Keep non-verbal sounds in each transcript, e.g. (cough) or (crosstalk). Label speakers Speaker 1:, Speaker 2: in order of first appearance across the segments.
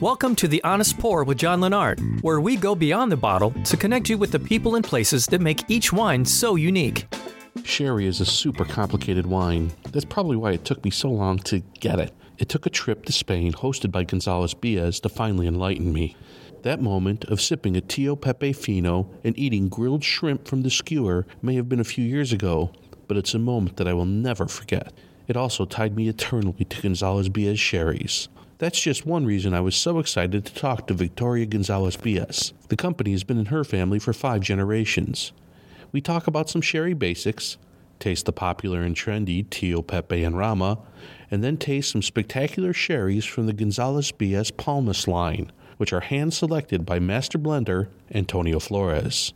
Speaker 1: Welcome to The Honest Pour with John Lenart, where we go beyond the bottle to connect you with the people and places that make each wine so unique.
Speaker 2: Sherry is a super complicated wine. That's probably why it took me so long to get it. It took a trip to Spain, hosted by Gonzalez Byass, to finally enlighten me. That moment of sipping a Tio Pepe Fino and eating grilled shrimp from the skewer may have been a few years ago, but it's a moment that I will never forget. It also tied me eternally to Gonzalez Byass sherries. That's just one reason I was so excited to talk to Victoria Gonzalez Byass. The company has been in her family for five generations. We talk about some sherry basics, taste the popular and trendy Tio Pepe En Rama, and then taste some spectacular sherries from the Gonzalez Byass Palmas line, which are hand selected by master blender Antonio Flores.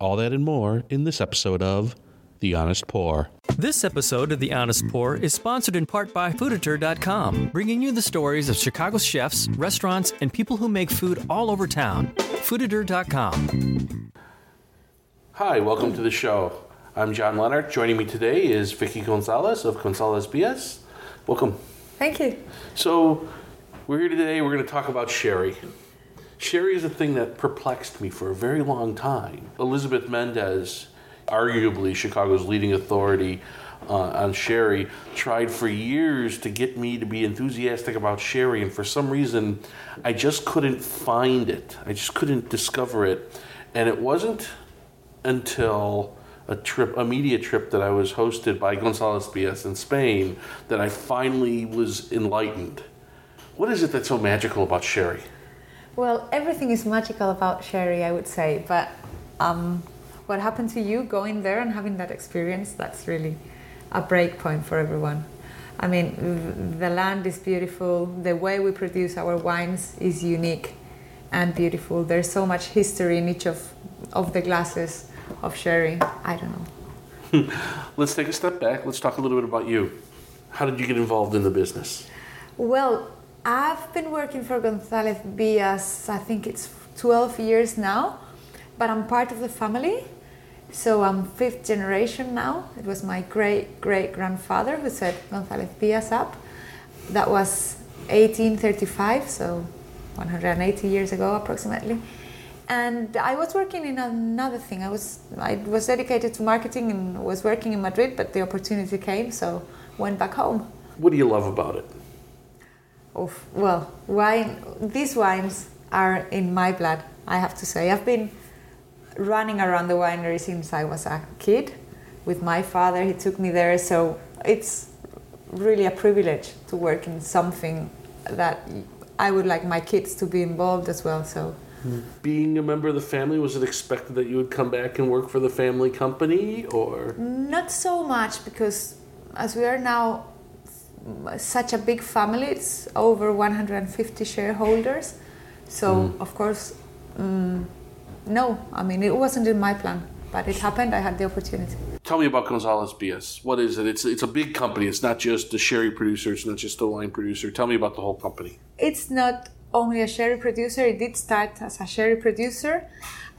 Speaker 2: All that and more in this episode of The Honest Pour.
Speaker 1: This episode of The Honest Pour is sponsored in part by Fooditor.com, bringing you the stories of Chicago's chefs, restaurants, and people who make food all over town. Fooditor.com.
Speaker 2: Hi, welcome to the show. I'm John Lenart. Joining me today is Vicky Gonzalez of Gonzalez Byass. Welcome.
Speaker 3: Thank you.
Speaker 2: So, we're here today, we're going to talk about sherry. Sherry is a thing that perplexed me for a very long time. Elizabeth Mendez, arguably Chicago's leading authority uh, on sherry, tried for years to get me to be enthusiastic about sherry, and for some reason, I just couldn't find it. I just couldn't discover it. And it wasn't until a trip, a media trip that I was hosted by Gonzalez Byass in Spain, that I finally was enlightened. What is it that's so magical about sherry?
Speaker 3: Well, everything is magical about sherry, I would say, but um, what happened to you going there and having that experience, that's really a break point for everyone. I mean, the land is beautiful, the way we produce our wines is unique and beautiful. There's so much history in each of, of the glasses of sherry. I don't know. (laughs)
Speaker 2: Let's take a step back. Let's talk a little bit about you. How did you get involved in the business?
Speaker 3: Well, I've been working for Gonzalez Byass, I think it's 12 years now, but I'm part of the family. So I'm fifth generation now. It was my great great grandfather who set Gonzalez Byass up. That was 1835, so 180 years ago approximately. And I was working in another thing. I was I was dedicated to marketing and was working in Madrid, but the opportunity came, so went back home.
Speaker 2: What do you love about it?
Speaker 3: Of well, wine. These wines are in my blood. I have to say, I've been running around the winery since I was a kid. With my father, he took me there, so it's really a privilege to work in something that I would like my kids to be involved as well. So
Speaker 2: Being a member of the family, was it expected that you would come back and work for the family company, or
Speaker 3: not so much because as we are now such a big family, it's over 150 shareholders. So of course, mm, no. I mean, it wasn't in my plan, but it happened. I had the opportunity.
Speaker 2: Tell me about Gonzalez Byass. What is it? It's it's a big company. It's not just a sherry producer. It's not just a wine producer. Tell me about the whole company.
Speaker 3: It's not only a sherry producer. It did start as a sherry producer.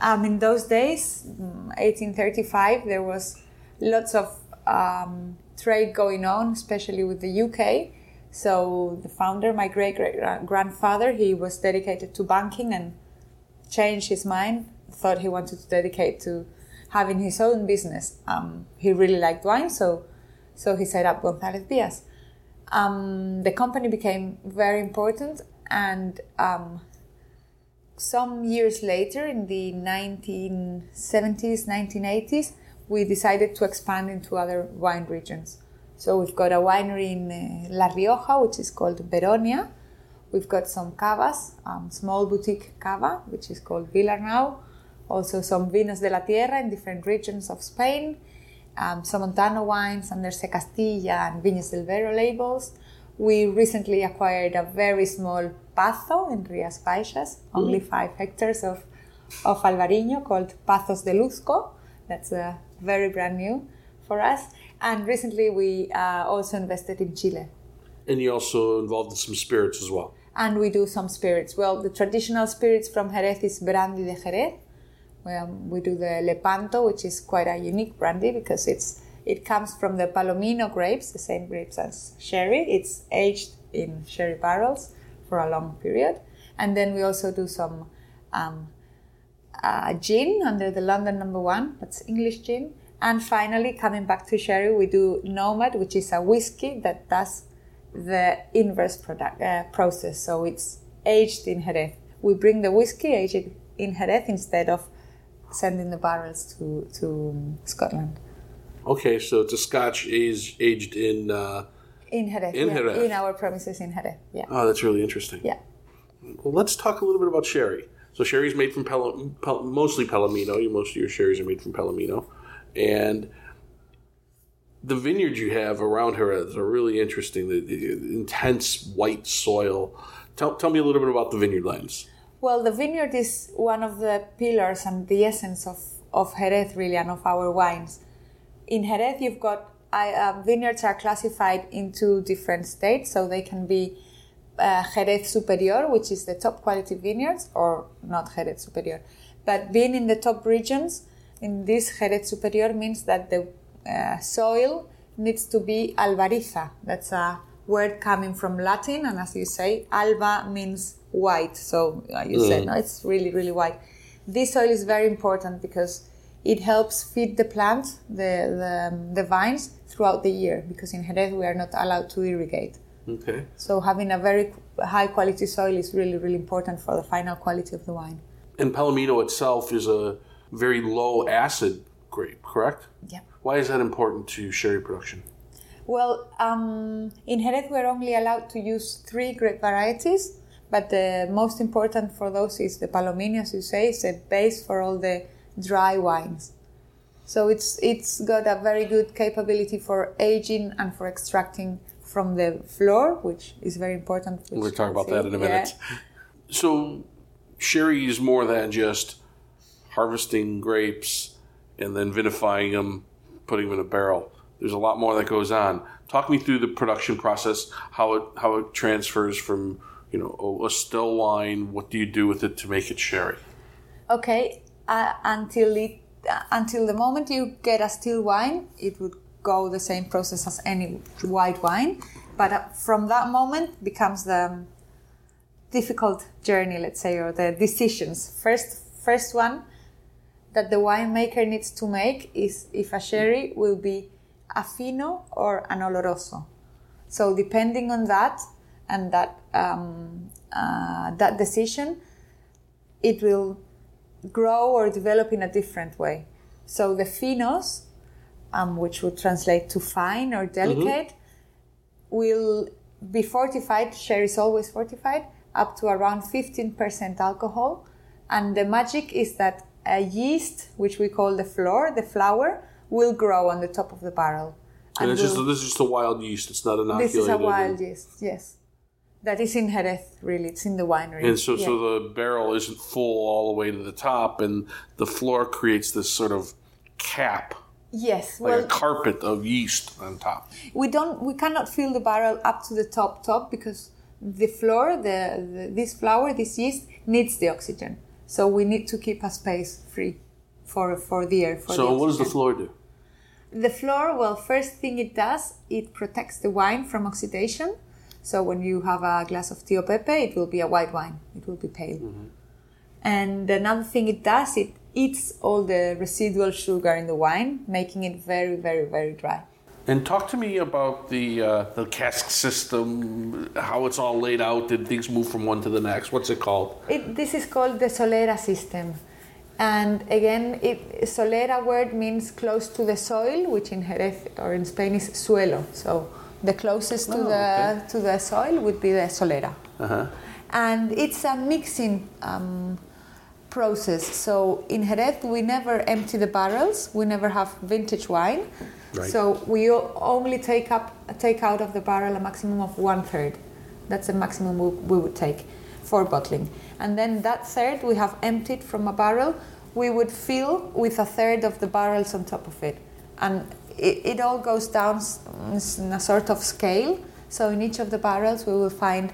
Speaker 3: Um, in those days, mm, 1835, there was lots of um, trade going on, especially with the UK. So the founder, my great great grandfather, he was dedicated to banking and changed his mind. Thought he wanted to dedicate to having his own business. Um, he really liked wine, so so he set up Gonzalez Byass. Um, the company became very important, and um, some years later, in the 1970s, 1980s, we decided to expand into other wine regions. So we've got a winery in uh, La Rioja, which is called Beronia. We've got some cavas, um, small boutique cava, which is called Villarnau. Also some vinos de la tierra in different regions of Spain. Um, Somontano wines under Secastilla and Viñas del Vero labels. We recently acquired a very small Pazo in Rias Baixas, only five hectares of, of Albariño called Pazos de Lusco. That's uh, very brand new for us. And recently we uh, also invested in Chile.
Speaker 2: And you also involved in some spirits as well.
Speaker 3: And we do some spirits. Well, the traditional spirits from Jerez is brandy de Jerez. Um, we do the Lepanto, which is quite a unique brandy because it's it comes from the Palomino grapes, the same grapes as sherry. It's aged in sherry barrels for a long period. And then we also do some um, uh, gin under the London number one, that's English gin. And finally, coming back to sherry, we do Nomad, which is a whiskey that does the inverse product, uh, process. So it's aged in Jerez. We bring the whiskey aged in Jerez instead of sending the barrels to, to Scotland.
Speaker 2: Okay, so the Scotch is aged in. Uh,
Speaker 3: in Jerez.
Speaker 2: In
Speaker 3: yeah.
Speaker 2: Jerez.
Speaker 3: In our premises in Jerez. Yeah.
Speaker 2: oh, that's really interesting.
Speaker 3: Yeah.
Speaker 2: Well, let's talk a little bit about sherry. So sherry's made from Pel- Pel- mostly Palomino. Most of your sherries are made from Palomino, and the vineyards you have around Jerez are really interesting. The, the intense white soil. Tell, tell me a little bit about the vineyard lands.
Speaker 3: Well, the vineyard is one of the pillars and the essence of, of Jerez, really, and of our wines. In Jerez, you've got uh, vineyards are classified into different states, so they can be uh, Jerez Superior, which is the top quality vineyards, or not Jerez Superior. But being in the top regions, in this Jerez Superior means that the uh, soil needs to be albariza. That's a word coming from Latin, and as you say, alba means white. So uh, you said, no, it's really, really white. This soil is very important because it helps feed the plant, the, the, the vines throughout the year, because in Jerez we are not allowed to irrigate.
Speaker 2: Okay.
Speaker 3: So having a very high quality soil is really, really important for the final quality of the wine.
Speaker 2: And Palomino itself is a very low acid grape, correct?
Speaker 3: Yeah.
Speaker 2: Why is that important to sherry production?
Speaker 3: Well, um, in Jerez we're only allowed to use three grape varieties, but the most important for those is the Palomino, as you say, it's a base for all the dry wines. So it's it's got a very good capability for aging and for extracting from the flor, which is very important.
Speaker 2: We'll talk about that in a
Speaker 3: Yeah.
Speaker 2: minute. So, sherry is more than just harvesting grapes and then vinifying them, putting them in a barrel. There's a lot more that goes on. Talk me through the production process, how it how it transfers from you know a, still wine. What do you do with it to make it sherry?
Speaker 3: Okay, uh, until it uh, until the moment you get a still wine, it would go the same process as any white wine, but uh, from that moment becomes the um, difficult journey, let's say, or the decisions. First, first one that the winemaker needs to make is if a sherry will be a fino or an oloroso. So depending on that and that um, uh, that decision, it will grow or develop in a different way. So the finos, um, which would translate to fine or delicate, will be fortified. Sherry is always fortified up to around 15% alcohol. And the magic is that a yeast, which we call the flor, the flower, will grow on the top of the barrel.
Speaker 2: And it's just this is just a wild yeast. It's not inoculated.
Speaker 3: this is a wild yeast, yes. That is in Jerez, really. It's in the winery.
Speaker 2: And so,
Speaker 3: Yeah.
Speaker 2: so the barrel isn't full all the way to the top, and the flor creates this sort of cap,
Speaker 3: yes,
Speaker 2: like
Speaker 3: well,
Speaker 2: a carpet of yeast on top.
Speaker 3: we don't we cannot fill the barrel up to the top top because the flor the, the this flor this yeast needs the oxygen so we need to keep a space free for for the air for
Speaker 2: So,
Speaker 3: the
Speaker 2: what does the flor do?
Speaker 3: the flor well first thing it does it protects the wine from oxidation. So when you have a glass of tio pepe it will be a white wine. It will be pale. Mm-hmm. And another thing it does it eats all the residual sugar in the wine making it very very very dry
Speaker 2: And talk to me about the uh, the cask system, how it's all laid out. Did things move from one to the next? What's it called?
Speaker 3: It, this is called the Solera system. And again, it, Solera word means close to the soil, which in Jerez or in Spain is suelo. So the closest to,
Speaker 2: Oh,
Speaker 3: the,
Speaker 2: okay.
Speaker 3: to the soil would be the Solera.
Speaker 2: Uh-huh.
Speaker 3: And it's a mixing um, process. So in Jerez, we never empty the barrels, we never have vintage wine.
Speaker 2: Right.
Speaker 3: So we only take up take out of the barrel a maximum of one third. That's the maximum we, we would take for bottling. And then that third we have emptied from a barrel, we would fill with a third of the barrels on top of it. And it, it all goes down in a sort of scale. So in each of the barrels we will find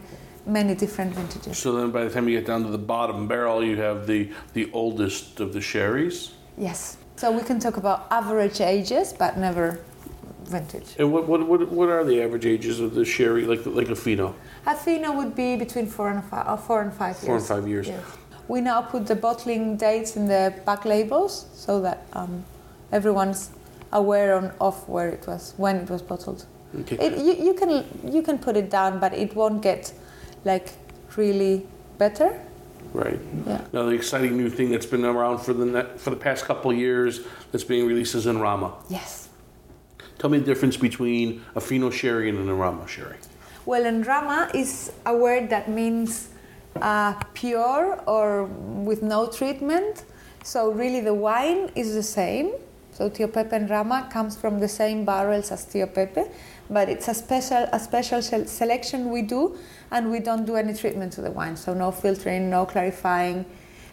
Speaker 3: many different vintages.
Speaker 2: So then, by the time you get down to the bottom barrel, you have the the oldest of the sherries.
Speaker 3: Yes. So we can talk about average ages, but never vintage.
Speaker 2: And what, what, what, what are the average ages of the sherry, like like a Fino?
Speaker 3: A Fino would be between four and five, uh, four and five years.
Speaker 2: Four and five years.
Speaker 3: Yes. We now put the bottling dates in the back labels so that um, everyone's aware on, of where it was when it was bottled.
Speaker 2: Okay.
Speaker 3: It, you, you can you can put it down, but it won't get like really better.
Speaker 2: Right.
Speaker 3: Yeah.
Speaker 2: Now the exciting new thing that's been around for the ne- for the past couple years that's being released is Rama.
Speaker 3: Yes.
Speaker 2: Tell me the difference between a Fino sherry and En Rama sherry.
Speaker 3: Well, En Rama is a word that means uh, pure or with no treatment. So really, the wine is the same. So Tio Pepe En Rama comes from the same barrels as Tio Pepe, but it's a special a special selection we do, and we don't do any treatment to the wine. So no filtering, no clarifying,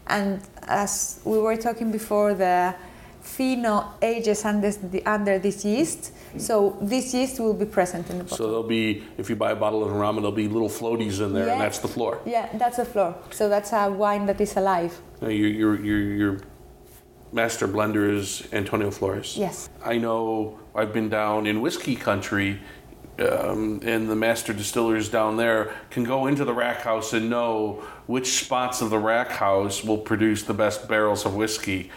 Speaker 3: and as we were talking before, the Fino ages under, the, under this yeast. So this yeast will be present in the bottle.
Speaker 2: So there'll be, if you buy a bottle of Rama, there'll be little floaties in there, and that's the flor.
Speaker 3: Yeah, that's the flor. So that's a wine that is alive.
Speaker 2: Now, your, your, your, your master blender is Antonio Flores.
Speaker 3: Yes.
Speaker 2: I know I've been down in whiskey country, um, and the master distillers down there can go into the rack house and know which spots of the rack house will produce the best barrels of whiskey.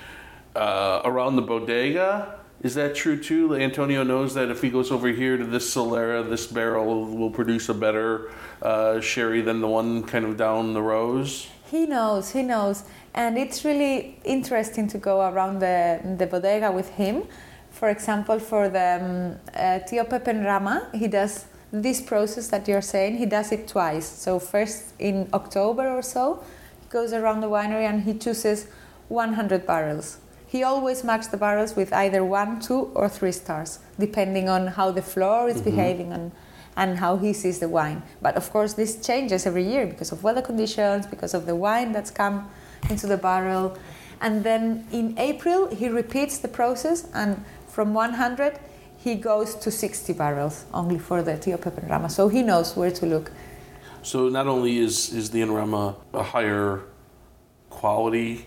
Speaker 2: Uh, around the bodega, is that true too? Antonio knows that if he goes over here to this Solera, this barrel will produce a better uh, sherry than the one kind of down the rows.
Speaker 3: He knows, he knows. And it's really interesting to go around the, the bodega with him. For example, for the um, uh, Tio Pepe Rama, he does this process that you're saying, he does it twice. So, first in October or so, he goes around the winery and he chooses 100 barrels. He always marks the barrels with either one, two, or three stars, depending on how the flor is behaving and, and how he sees the wine. But of course, this changes every year because of weather conditions, because of the wine that's come into the barrel. And then in April, he repeats the process, and from 100, he goes to 60 barrels only for the Tio Pepe En Rama. So he knows where to look.
Speaker 2: So not only is is the Enrama a higher quality,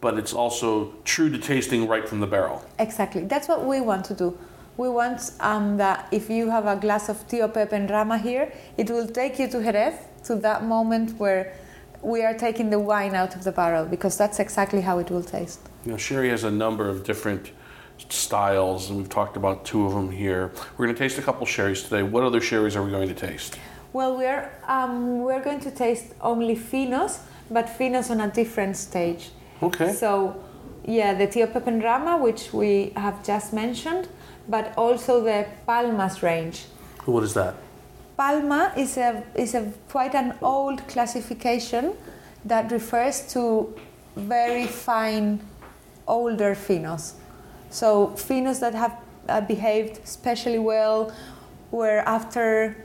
Speaker 2: but it's also true to tasting right from the barrel.
Speaker 3: Exactly. That's what we want to do. We want um, that if you have a glass of Tio Pepe En Rama here, it will take you to Jerez, to that moment where we are taking the wine out of the barrel, because that's exactly how it will taste.
Speaker 2: You know, sherry has a number of different styles, and we've talked about two of them here. We're going to taste a couple sherries today. What other sherries are we going to taste?
Speaker 3: Well, we're um, we're going to taste only finos, but finos on a different stage.
Speaker 2: Okay.
Speaker 3: So, yeah, the Tio Pepe En Rama, which we have just mentioned, but also the Palmas range.
Speaker 2: What is that?
Speaker 3: Palma is a is a quite an old classification that refers to very fine older finos. So finos that have uh, behaved especially well, where after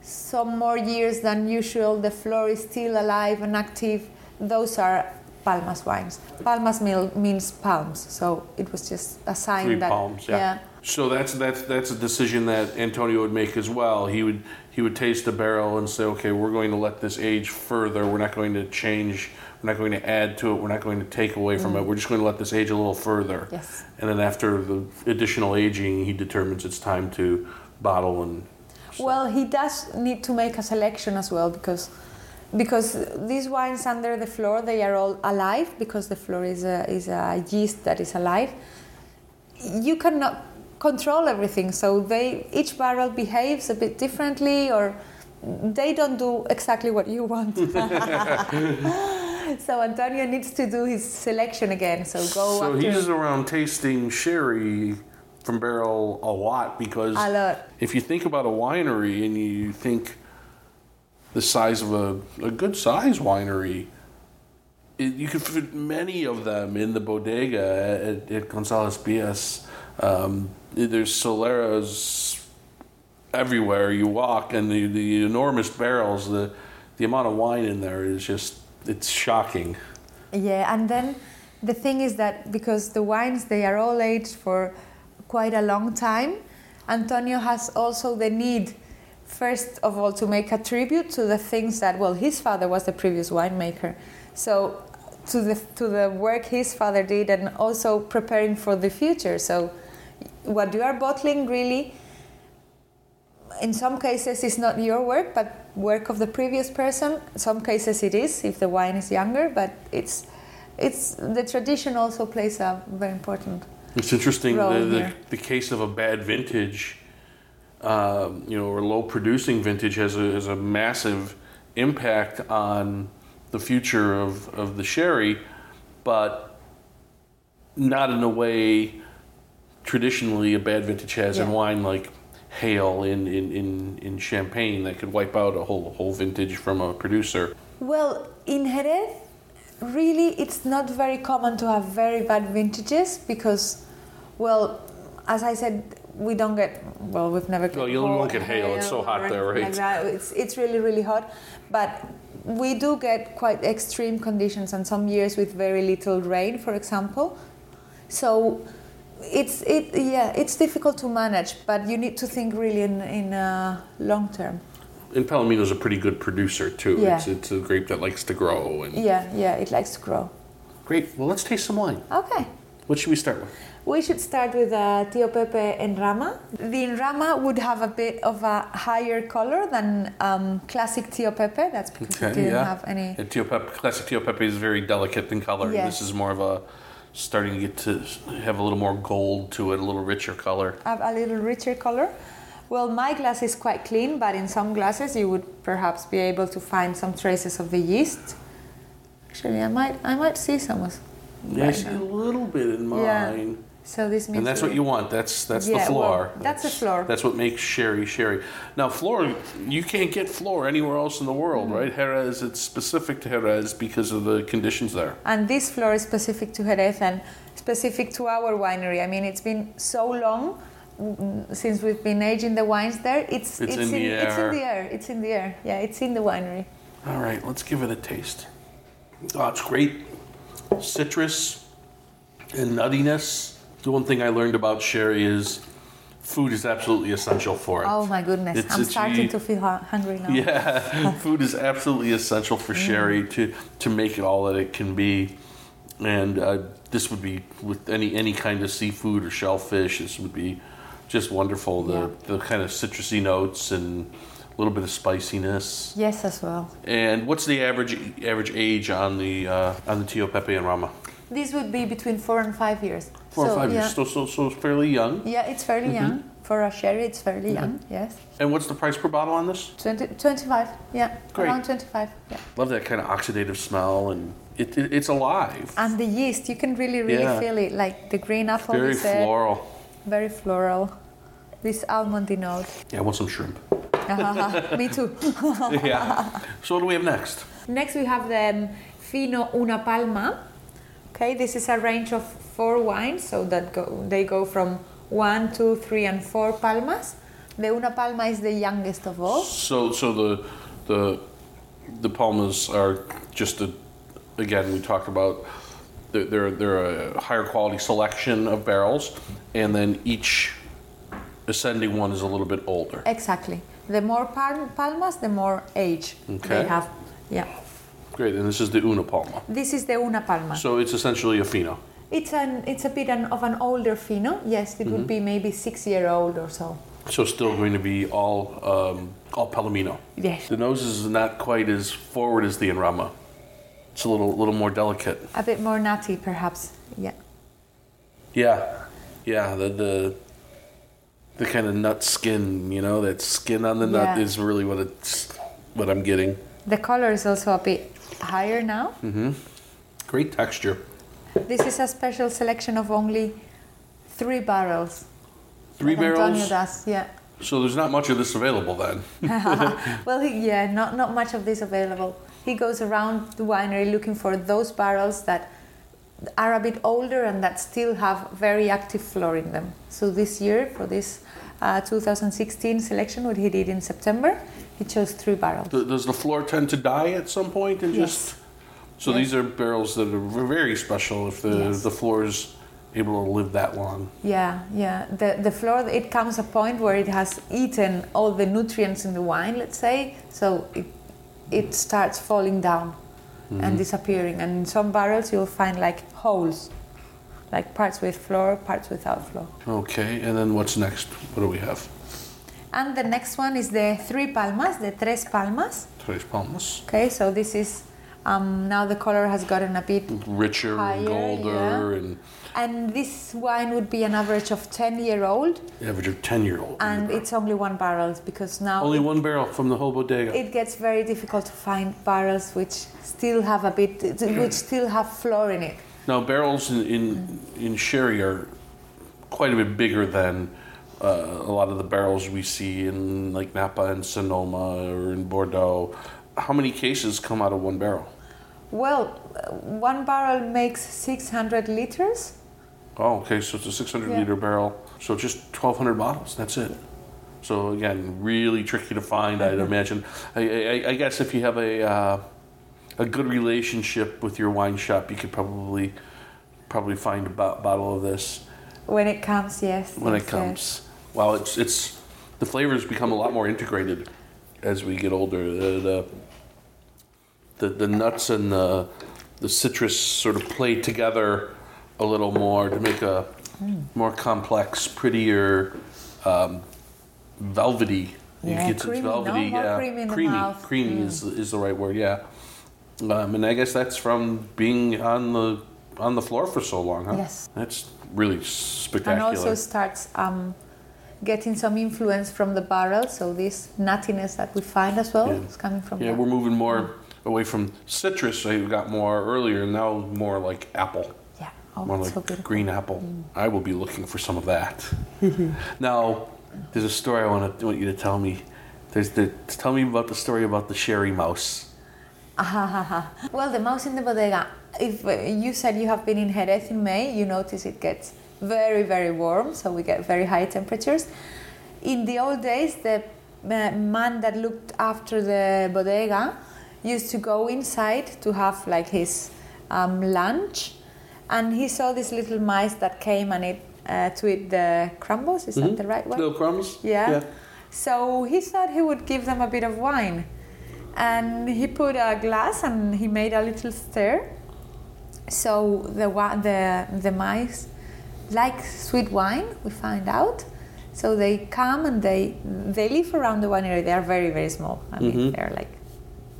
Speaker 3: some more years than usual the flor is still alive and active. Those are Palmas wines. Palmas meal means palms, so it was just a sign
Speaker 2: Three
Speaker 3: that
Speaker 2: palms. Yeah. So that's that's that's a decision that Antonio would make as well. He would he would taste the barrel and say, okay, we're going to let this age further. We're not going to change. We're not going to add to it. We're not going to take away from it. Mm. We're just going to let this age a little further.
Speaker 3: Yes.
Speaker 2: And then after the additional aging, he determines it's time to bottle and.
Speaker 3: Well, he does need to make a selection as well because because these wines under the flor they are all alive because the flor is a, is a yeast that is alive. You cannot control everything, so they each barrel behaves a bit differently or they don't do exactly what you want. (laughs) so Antonio needs to do his selection again. So go
Speaker 2: So
Speaker 3: after
Speaker 2: he's around tasting sherry from barrel a lot because
Speaker 3: a lot.
Speaker 2: if you think about a winery and you think the size of a, a good size winery, it, you can fit many of them in the bodega at, at Gonzalez Byass. Um, there's Soleras everywhere you walk, and the, the enormous barrels, the, the amount of wine in there is just, it's shocking.
Speaker 3: Yeah, and then the thing is that because the wines they are all aged for quite a long time, Antonio has also the need, first of all, to make a tribute to the things that well his father was the previous winemaker, so to the to the work his father did, and also preparing for the future. So what you are bottling really in some cases it's not your work but work of the previous person. Some cases it is if the wine is younger but it's it's the tradition also plays a very important
Speaker 2: It's interesting the, the, the case of a bad vintage, um, you know, or low producing vintage has a, has a massive impact on the future of, of the sherry, but not in a way traditionally a bad vintage has in wine like hail in, in, in, in champagne that could wipe out a whole whole vintage from a producer.
Speaker 3: Well, in Jerez, really, it's not very common to have very bad vintages because, well, as I said, we don't get. Well, we've never.
Speaker 2: Well, you won't get hail, it's so hot there, right?
Speaker 3: Like. It's it's really really hot, but we do get quite extreme conditions, and some years with very little rain, for example. So. It's it yeah it's difficult to manage but you need to think really in in uh, long term
Speaker 2: And Palomino's a pretty good producer too.
Speaker 3: Yeah.
Speaker 2: It's, it's a grape that likes to grow. And
Speaker 3: yeah yeah it likes to grow
Speaker 2: great. Well, let's taste some wine.
Speaker 3: okay
Speaker 2: What should we start with?
Speaker 3: We should start with uh, Tio Pepe Enrama. The Enrama would have a bit of a higher color than um, classic Tio Pepe. That's because it didn't have any.
Speaker 2: And Tio Pepe, classic Tio Pepe is very delicate in color.
Speaker 3: Yes.
Speaker 2: This is more of a starting to get to have a little more gold to it, a little richer color.
Speaker 3: have a little richer color. Well, my glass is quite clean, but in some glasses you would perhaps be able to find some traces of the yeast. Actually, I might, I might see some. of-
Speaker 2: Yeah, I
Speaker 3: right
Speaker 2: see a little bit in
Speaker 3: Yeah. So this means.
Speaker 2: And that's what you want. That's that's the
Speaker 3: Yeah, well,
Speaker 2: flor.
Speaker 3: that's the flor.
Speaker 2: That's what makes sherry sherry. Now, flor you can't get flor anywhere else in the world,
Speaker 3: Mm-hmm.
Speaker 2: right? Jerez, it's specific to Jerez because of the conditions there.
Speaker 3: And this flor is specific to Jerez and specific to our winery. I mean, it's been so long since we've been aging the wines there. It's
Speaker 2: It's in the air.
Speaker 3: It's in the air. It's in the air. Yeah, it's in the winery.
Speaker 2: All right, let's give it a taste. Oh, it's great. Citrus and nuttiness. The one thing I learned about sherry is food is absolutely essential for it.
Speaker 3: Oh my goodness!
Speaker 2: It's-
Speaker 3: I'm
Speaker 2: it's
Speaker 3: starting
Speaker 2: ye-
Speaker 3: to feel hungry now.
Speaker 2: Yeah, (laughs) (laughs) food is absolutely essential for sherry to to make it all that it can be, and uh, this would be with any any kind of seafood or shellfish. This would be just wonderful. The
Speaker 3: Yeah.
Speaker 2: the kind of citrusy notes and a little bit of spiciness.
Speaker 3: Yes, as well.
Speaker 2: And what's the average average age on the uh, on the Tio Pepe En Rama?
Speaker 3: This would be between four and five years.
Speaker 2: Four
Speaker 3: so,
Speaker 2: or five
Speaker 3: yeah.
Speaker 2: years, so, so so fairly young.
Speaker 3: Yeah, it's fairly
Speaker 2: Mm-hmm.
Speaker 3: young. For a sherry, it's fairly young, yes.
Speaker 2: And what's the price per bottle on this?
Speaker 3: 20, 25, yeah.
Speaker 2: Great.
Speaker 3: Around 25, yeah.
Speaker 2: Love that kind of oxidative smell, and it, it it's alive.
Speaker 3: And the yeast, you can really, really
Speaker 2: Yeah.
Speaker 3: feel it. Like the green apple,
Speaker 2: Very floral.
Speaker 3: very floral. This almondy note.
Speaker 2: Yeah, I want some shrimp. (laughs)
Speaker 3: Me too. (laughs)
Speaker 2: yeah. So what do we have next?
Speaker 3: Next, we have the um, Fino Una Palma. Okay, this is a range of four wines, so that go, they go from one, two, three, and four palmas. The Una Palma is the youngest of all.
Speaker 2: So so the the the palmas are just a again we talked about they're they're, a higher quality selection of barrels, and then each ascending one is a little bit older.
Speaker 3: Exactly. The more pal- palmas, the more age
Speaker 2: Okay.
Speaker 3: they have. Yeah.
Speaker 2: Great, and this is the Una Palma.
Speaker 3: This is the Una Palma.
Speaker 2: So it's essentially a fino.
Speaker 3: It's an it's a bit an, of an older Fino. Yes, it would be maybe six year old or so.
Speaker 2: So still going to be all um, all Palomino.
Speaker 3: Yes.
Speaker 2: The nose is not quite as forward as the Enrama. It's a little little more delicate.
Speaker 3: A bit more nutty, perhaps. Yeah.
Speaker 2: Yeah, yeah. The the the kind of nut skin, you know, that skin on the nut
Speaker 3: Yeah.
Speaker 2: is really what it's what I'm getting.
Speaker 3: The color is also a bit higher now. Mm-hmm.
Speaker 2: Great texture.
Speaker 3: This is a special selection of only three barrels.
Speaker 2: Three
Speaker 3: that Antonio
Speaker 2: barrels.
Speaker 3: does, yeah.
Speaker 2: So there's not much of this available then. (laughs) (laughs)
Speaker 3: Well, yeah, not, not much of this available. He goes around the winery looking for those barrels that are a bit older and that still have very active flor in them. So this year, for this uh, 2016 selection, what he did in September, he chose three barrels.
Speaker 2: Does the flor tend to die at some point and
Speaker 3: Yes.
Speaker 2: just? So
Speaker 3: Yes.
Speaker 2: these are barrels that are very special if the
Speaker 3: Yes.
Speaker 2: the flor is able to live that long.
Speaker 3: Yeah, yeah. The the flor it comes a point where it has eaten all the nutrients in the wine, let's say, so it it starts falling down and disappearing. And in some barrels you'll find like holes, like parts with flor, parts without flor.
Speaker 2: Okay, and then what's next? What do we have?
Speaker 3: And the next one is the three palmas, the tres palmas.
Speaker 2: Tres Palmas.
Speaker 3: Okay, so this is um, now the color has gotten a bit
Speaker 2: Richer
Speaker 3: Higher,
Speaker 2: and golder
Speaker 3: yeah.
Speaker 2: and
Speaker 3: and this wine would be an average of 10 year old
Speaker 2: average of 10 year old.
Speaker 3: and it's only one barrel because now
Speaker 2: Only
Speaker 3: it,
Speaker 2: one barrel from the whole bodega.
Speaker 3: it gets very difficult to find barrels which still have a bit which still have flor in it
Speaker 2: now, barrels in, in, in sherry are quite a bit bigger than uh, a lot of the barrels we see in like Napa and Sonoma or in Bordeaux. How many cases come out of one barrel?
Speaker 3: well one barrel makes 600 liters
Speaker 2: Oh, okay, so it's a 600
Speaker 3: Yeah.
Speaker 2: liter barrel. So just 1,200 bottles. That's it. So again, really tricky to find. I'd imagine. I, I, I guess if you have a uh, a good relationship with your wine shop, you could probably probably find a bo- bottle of this
Speaker 3: when it comes yes
Speaker 2: when it comes. Well, it's it's the flavors become a lot more integrated as we get older. The the, the, nuts and the the citrus sort of play together a little more to make a more complex, prettier, um, velvety.
Speaker 3: Yeah, creamy,
Speaker 2: velvety,
Speaker 3: More
Speaker 2: yeah.
Speaker 3: creamy
Speaker 2: creamy, creamy is is the right word. Yeah, um, and I guess that's from being on the on the flor for so long, huh?
Speaker 3: Yes.
Speaker 2: That's really spectacular.
Speaker 3: and also starts um, getting some influence from the barrel so this nuttiness that we find as well
Speaker 2: Yeah.
Speaker 3: is coming from
Speaker 2: Yeah,
Speaker 3: that.
Speaker 2: we're moving more away from citrus. I got more earlier, and now more like apple,
Speaker 3: yeah oh
Speaker 2: more like
Speaker 3: so Mm.
Speaker 2: green apple. I will be looking for some of that. (laughs) now, there's a story I want to want you to tell me. There's the tell me about the story about the sherry mouse.
Speaker 3: Well, the mouse in the bodega. If uh, you said you have been in Jerez in May, you notice it gets very, very warm, so we get very high temperatures. In the old days, the uh, man that looked after the bodega used to go inside to have like his um, lunch, and he saw this little mice that came and it uh, to eat the crumbles. Is that the right word?
Speaker 2: Little crumbs.
Speaker 3: Yeah. Yeah. So he thought he would give them a bit of wine. And he put a glass and he made a little stir. So the, the, the mice like sweet wine, we find out. So they come and they, they live around the winery. They are very, very small. I mean, mm-hmm. they're like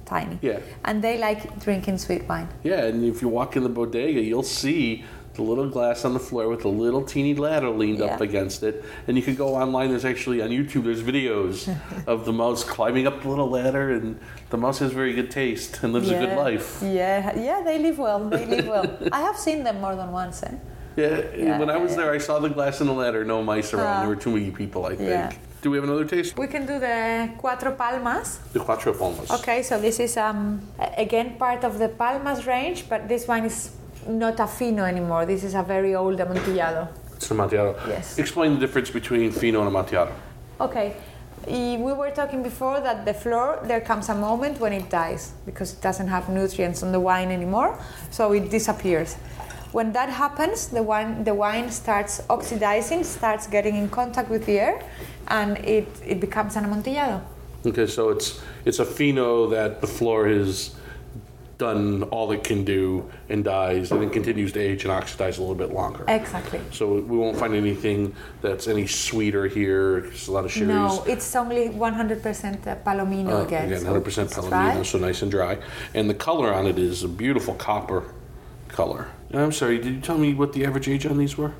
Speaker 3: tiny.
Speaker 2: Yeah.
Speaker 3: And they like drinking sweet wine.
Speaker 2: Yeah, and if you walk in the bodega, you'll see the little glass on the floor with a little teeny ladder leaned up against it. And you can go online. There's actually on YouTube. There's videos (laughs) of the mouse climbing up the little ladder, and the mouse has very good taste and lives a good life.
Speaker 3: Yeah, yeah, they live well. They live well. (laughs) I have seen them more than once. Eh?
Speaker 2: Yeah,
Speaker 3: Yeah,
Speaker 2: when I was
Speaker 3: yeah.
Speaker 2: there, I saw the glass and the ladder. No mice around.
Speaker 3: Ah.
Speaker 2: there were too many people. I think.
Speaker 3: Yeah.
Speaker 2: Do we have another taste?
Speaker 3: We can do the Cuatro Palmas.
Speaker 2: The Cuatro Palmas.
Speaker 3: Okay, so this is um, again part of the Palmas range, but this one is not a fino anymore. This is a very old amontillado.
Speaker 2: It's an Amontillado.
Speaker 3: Yes.
Speaker 2: Explain the difference between Fino and Amontillado.
Speaker 3: Okay, we were talking before that the flor, there comes a moment when it dies because it doesn't have nutrients on the wine anymore, so it disappears. When that happens, the wine, the wine starts oxidizing, starts getting in contact with the air, and it, it becomes an amontillado.
Speaker 2: Okay, so it's it's a Fino that the flor has done all it can do and dies, and then continues to age and oxidize a little bit longer.
Speaker 3: Exactly.
Speaker 2: So we won't find anything that's any sweeter here. There's a lot of sherries.
Speaker 3: No, it's only 100% Palomino
Speaker 2: Uh,
Speaker 3: again.
Speaker 2: again,
Speaker 3: so
Speaker 2: 100%
Speaker 3: it's
Speaker 2: Palomino,
Speaker 3: dry.
Speaker 2: so nice and dry. And the color on it is a beautiful copper color. I'm sorry, did you tell me what the average age on these were?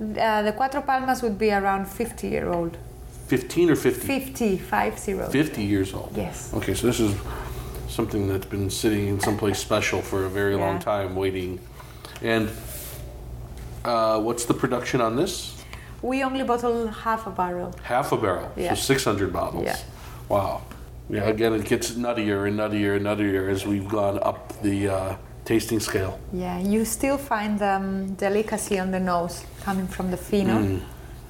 Speaker 3: Uh, the Cuatro Palmas would be around 50 year old.
Speaker 2: 15 or 50?
Speaker 3: 50, 50.
Speaker 2: 50 years old.
Speaker 3: Yes.
Speaker 2: Okay, so this is something that's been sitting in someplace special for a very long time, waiting. And uh, what's the production on this?
Speaker 3: We only bottle half a barrel.
Speaker 2: Half a barrel,
Speaker 3: Yeah.
Speaker 2: so 600 bottles.
Speaker 3: Yeah.
Speaker 2: Wow. Yeah, again, it gets nuttier and nuttier and nuttier as we've gone up the uh, tasting scale.
Speaker 3: Yeah, you still find the um, delicacy on the nose coming from the fino
Speaker 2: Mm.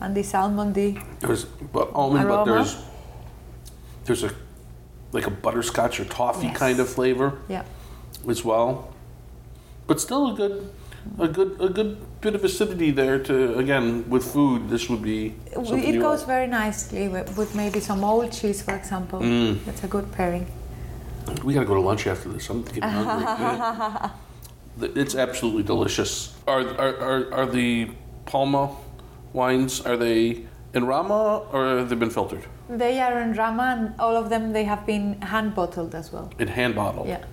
Speaker 3: and this almondy.
Speaker 2: There's but almond, but there's there's a like a butterscotch or toffee
Speaker 3: Yes.
Speaker 2: kind of flavor
Speaker 3: Yeah.
Speaker 2: as well, but still a good a good a good bit of acidity there. To again with food, this would be
Speaker 3: It goes
Speaker 2: want.
Speaker 3: very nicely with, with maybe some old cheese, for example.
Speaker 2: Mm.
Speaker 3: That's a good pairing.
Speaker 2: We gotta go to lunch after this. I'm getting hungry. (laughs) It's absolutely delicious. Are, are are are the Palma wines? Are they en Rama or have they been filtered?
Speaker 3: They are en Rama, and all of them they have been hand bottled as well.
Speaker 2: In hand bottled.
Speaker 3: Yeah.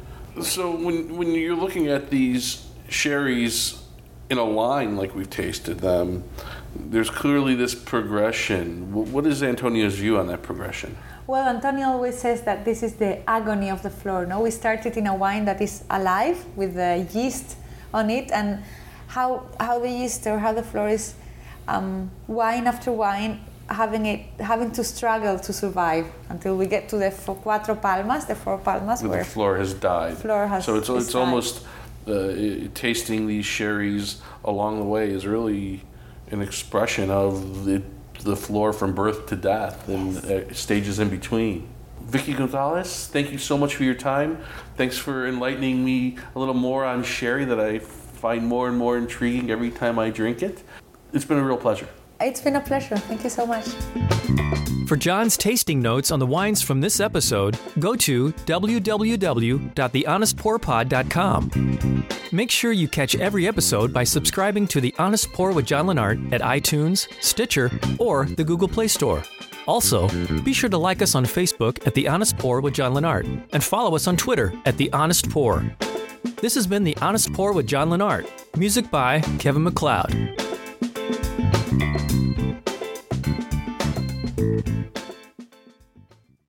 Speaker 2: So when when you're looking at these sherries in a line like we've tasted them, there's clearly this progression. What is Antonio's view on that progression?
Speaker 3: Well, Antonio always says that this is the agony of the flor. No, we started in a wine that is alive with the yeast on it, and how how the yeast or how the flor is um, wine after wine having it having to struggle to survive until we get to the four, cuatro palmas, the four palmas,
Speaker 2: Where the flor has died.
Speaker 3: Flor has-
Speaker 2: so it's it's
Speaker 3: died.
Speaker 2: almost uh, tasting these sherries along the way is really an expression of the the flor from birth to death and uh, stages in between. Vicky Gonzalez, thank you so much for your time. Thanks for enlightening me a little more on sherry that I find more and more intriguing every time I drink it. It's been a real pleasure.
Speaker 3: It's been a pleasure. Thank you so much.
Speaker 1: For John's tasting notes on the wines from this episode, go to www.thehonestpourpod.com. Make sure you catch every episode by subscribing to The Honest Pour with John Lenart at iTunes, Stitcher, or the Google Play Store. Also, be sure to like us on Facebook at The Honest Pour with John Lenart and follow us on Twitter at The Honest Pour. This has been The Honest Pour with John Lenart. Music by Kevin MacLeod.